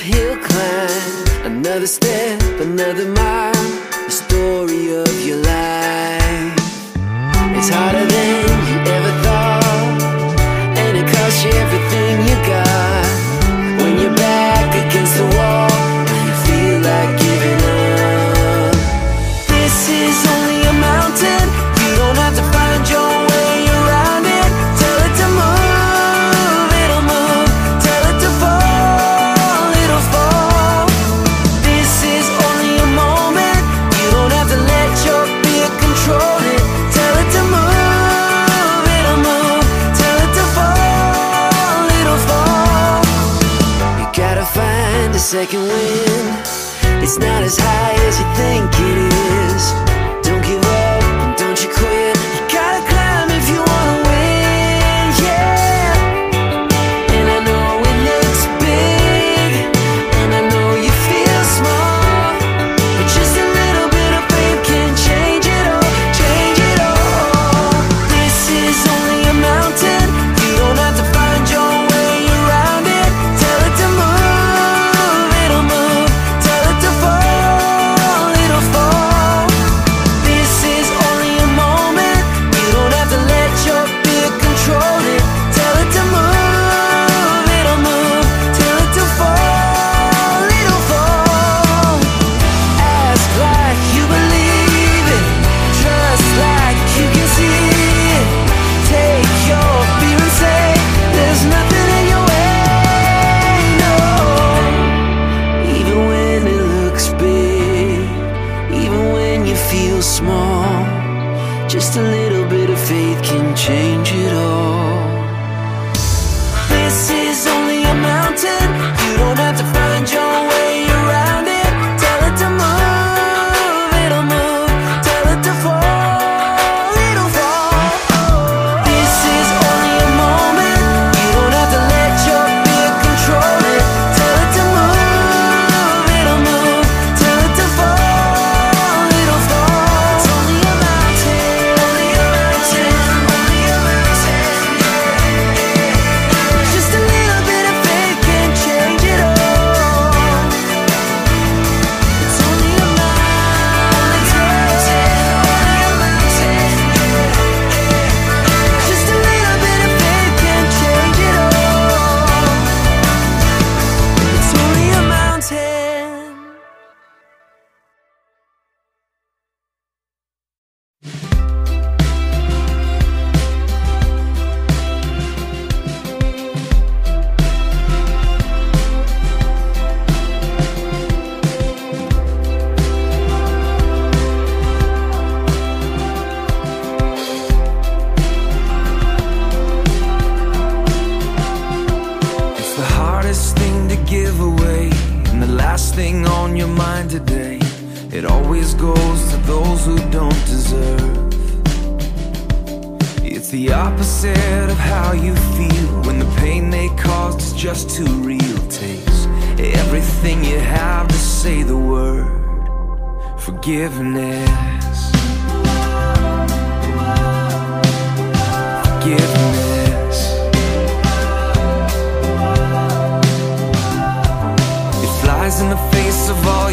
here. on your mind today. It always goes to those who don't deserve. It's the opposite of how you feel when the pain they caused is just too real. Takes everything you have to say the word forgiveness. Forgiveness.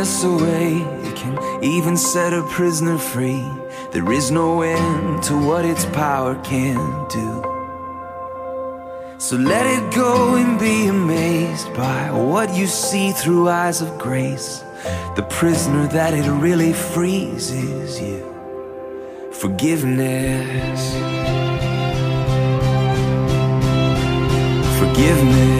Darkness away. It can even set a prisoner free. There is no end to what its power can do. So let it go and be amazed by what you see through eyes of grace. The prisoner that it really frees is you. Forgiveness. Forgiveness.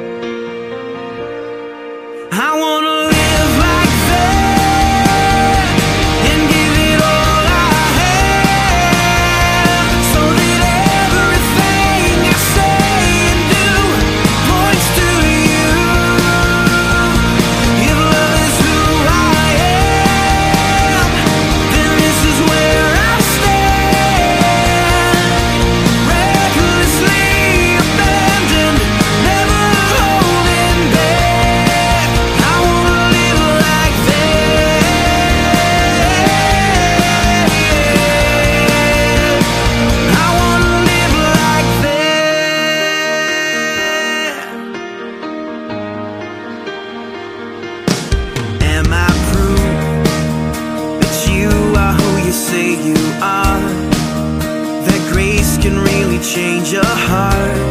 change your heart.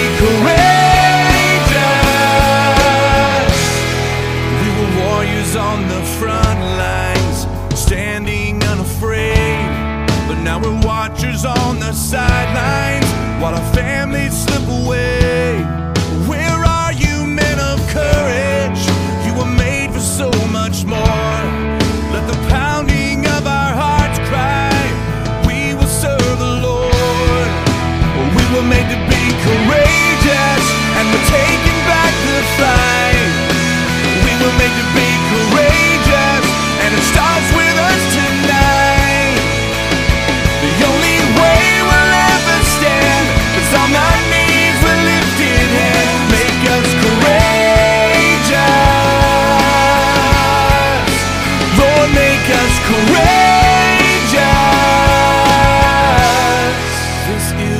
watchers on the sidelines. While our families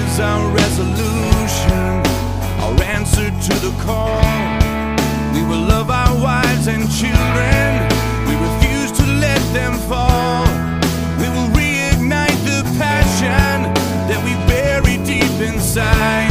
is our resolution, our answer to the call. We will love our wives and children. We refuse to let them fall. We will reignite the passion that we bury deep inside.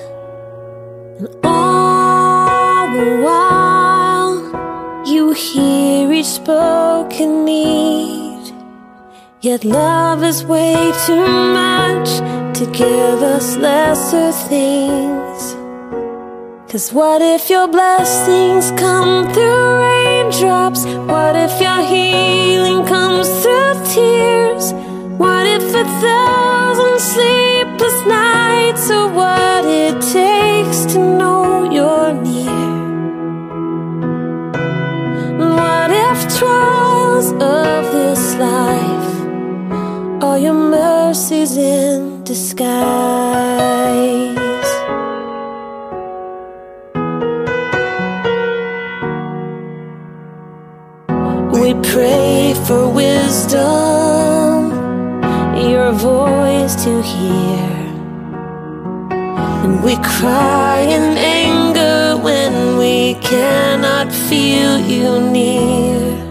Yet love is way too much to give us lesser things. Cause what if your blessings come through raindrops? What if your healing comes through tears? What if a thousand sleepless nights are what it takes to know you're near? What if trials of this are your mercies in disguise? We pray for wisdom, your voice to hear. And we cry in anger when we cannot feel you near.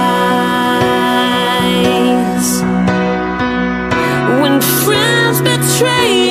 Friends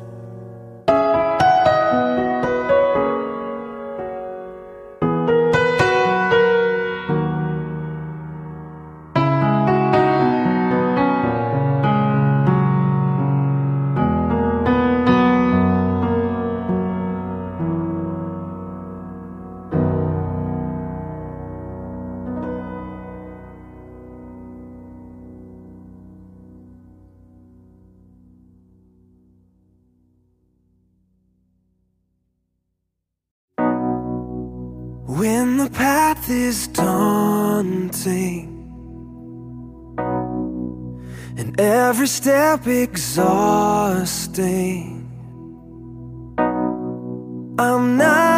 Is daunting. And every step exhausting, I'm not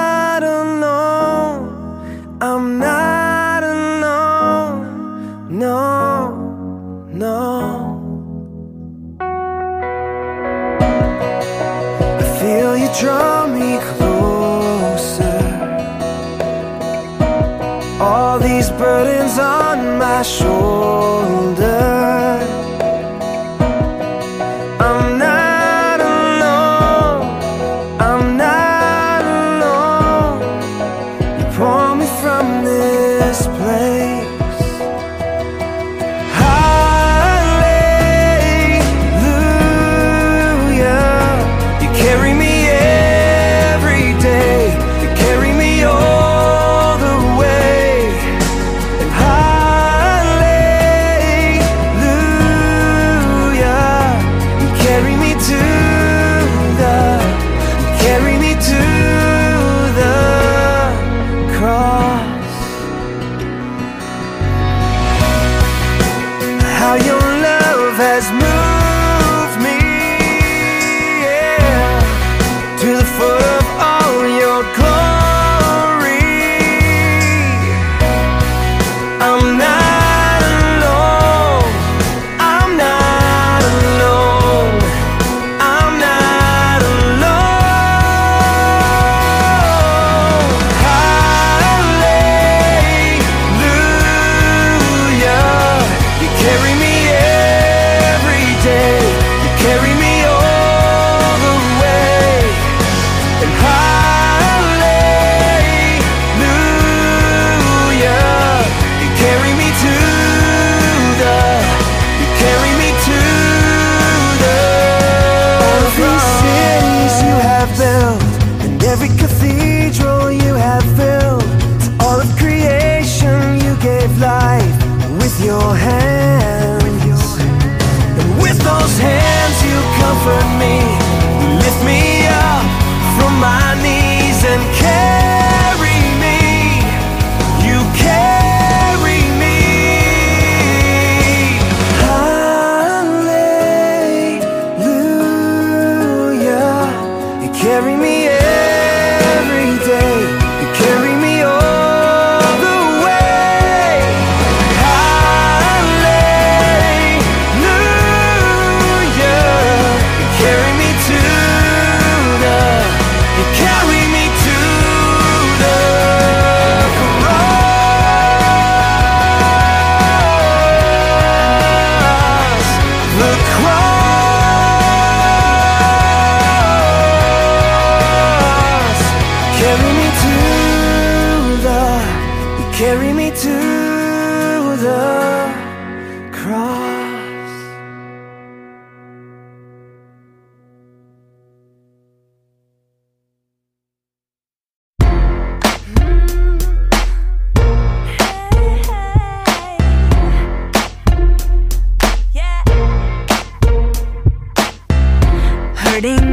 Hurting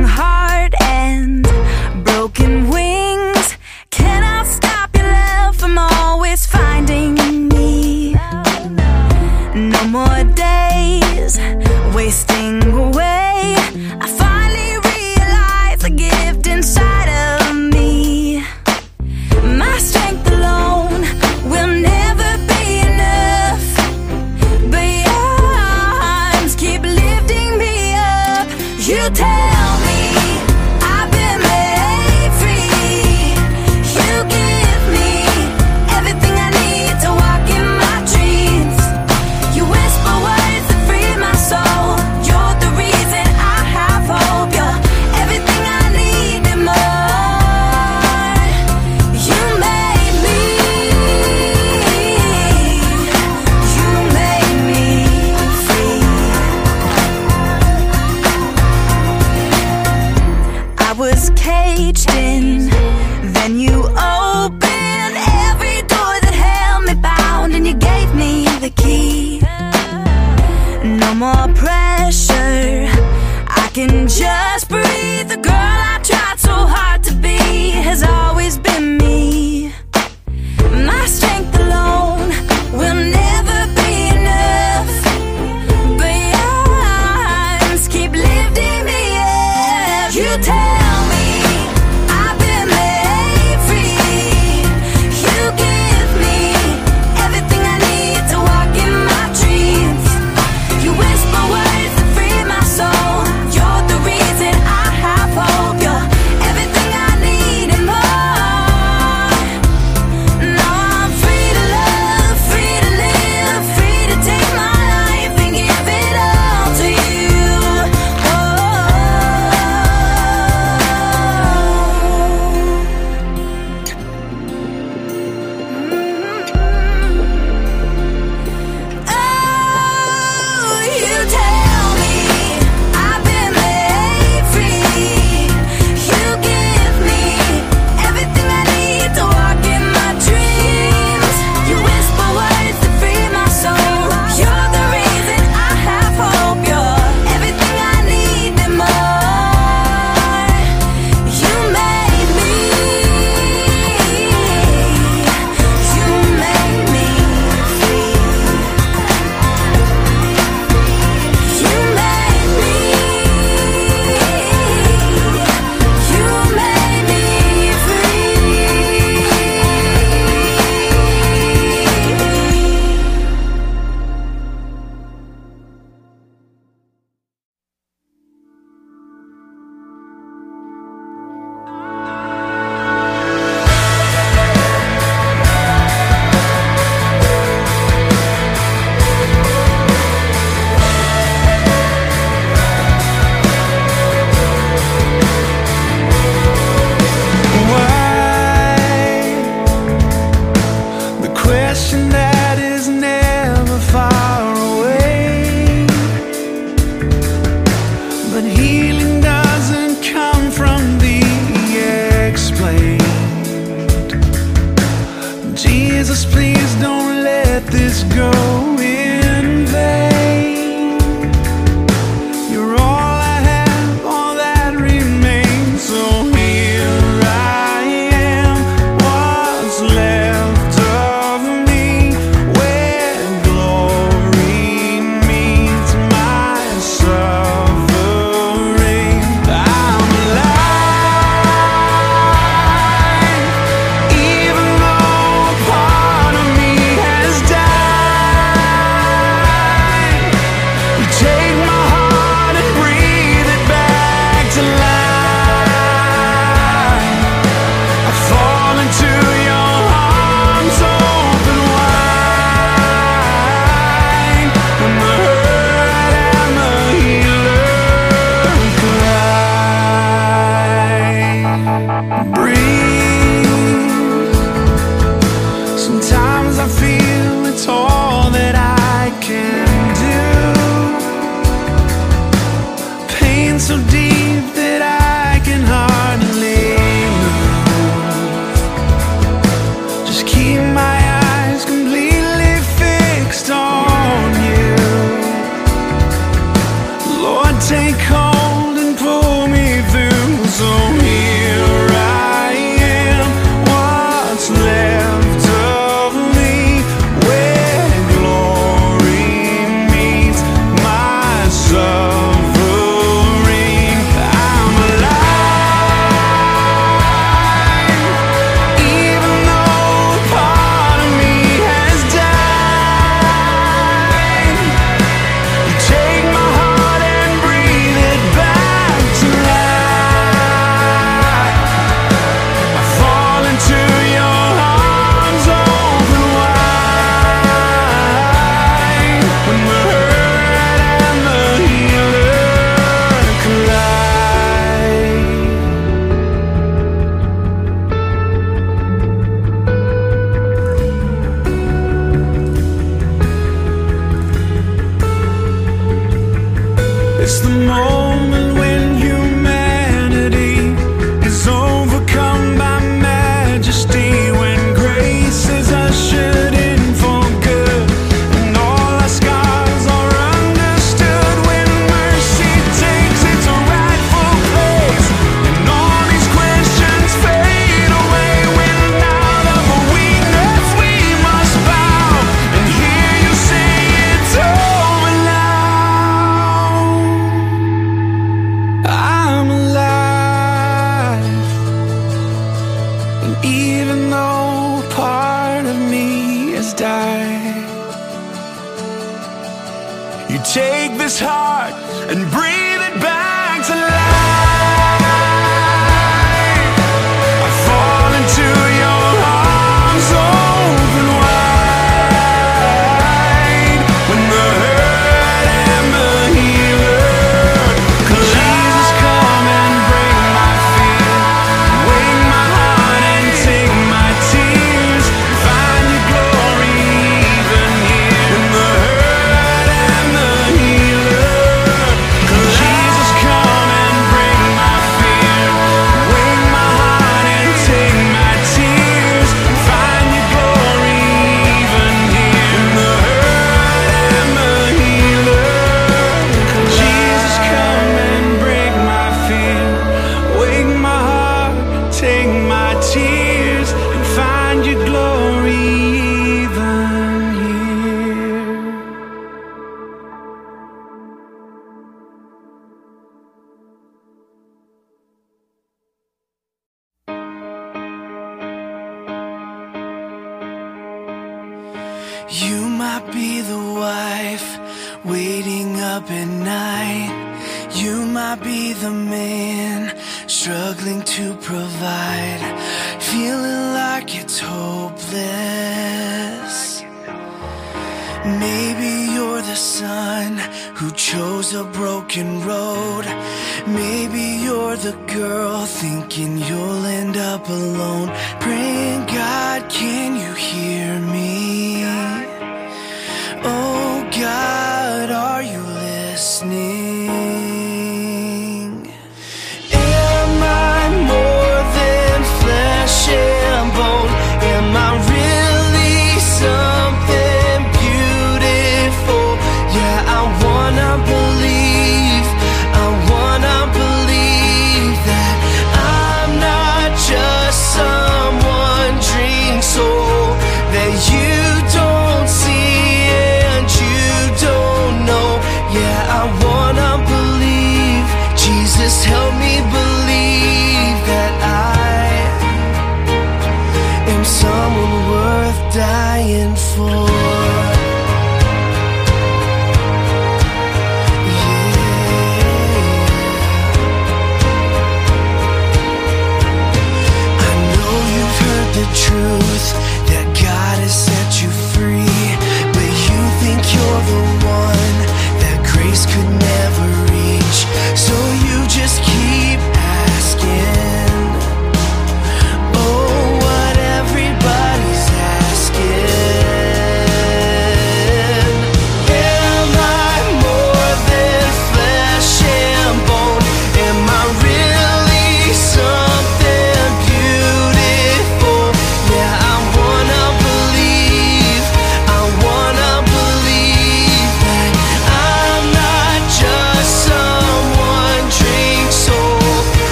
Jesus, please don't let this go. In.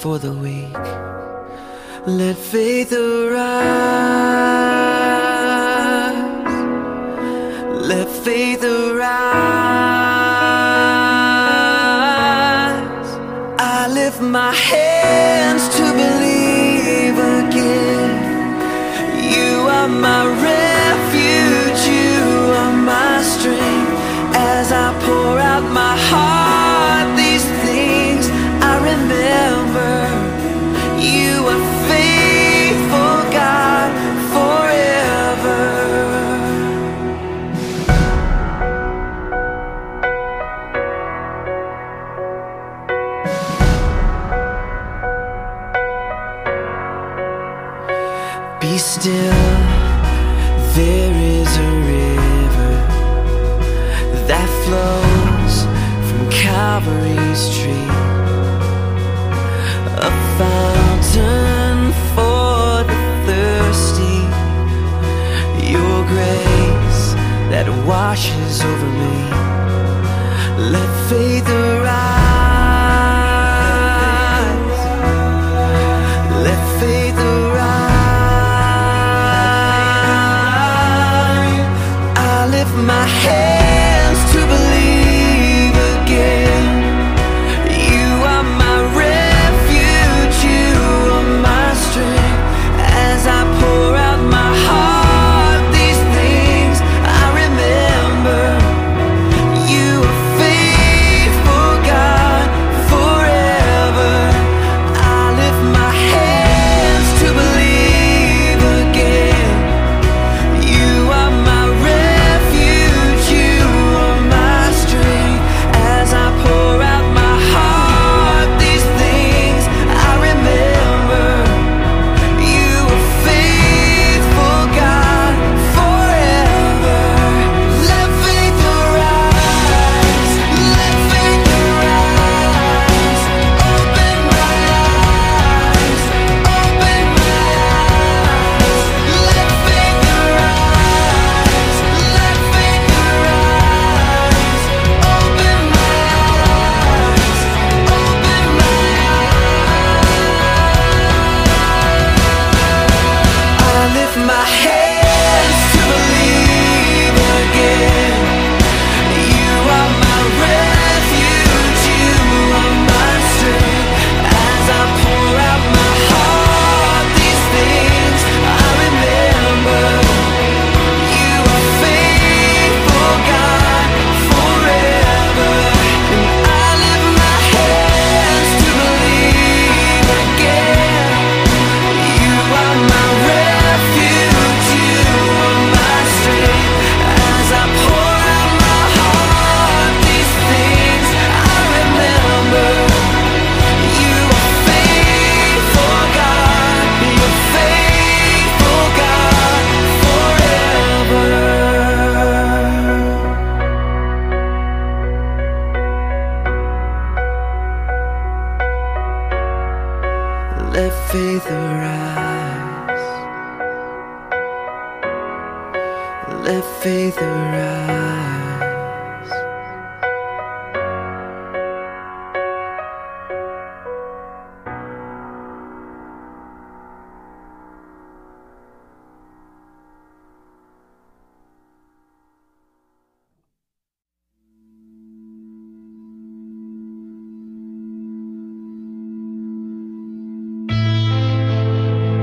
for the weak. Let faith arise. Let faith arise. I lift my head.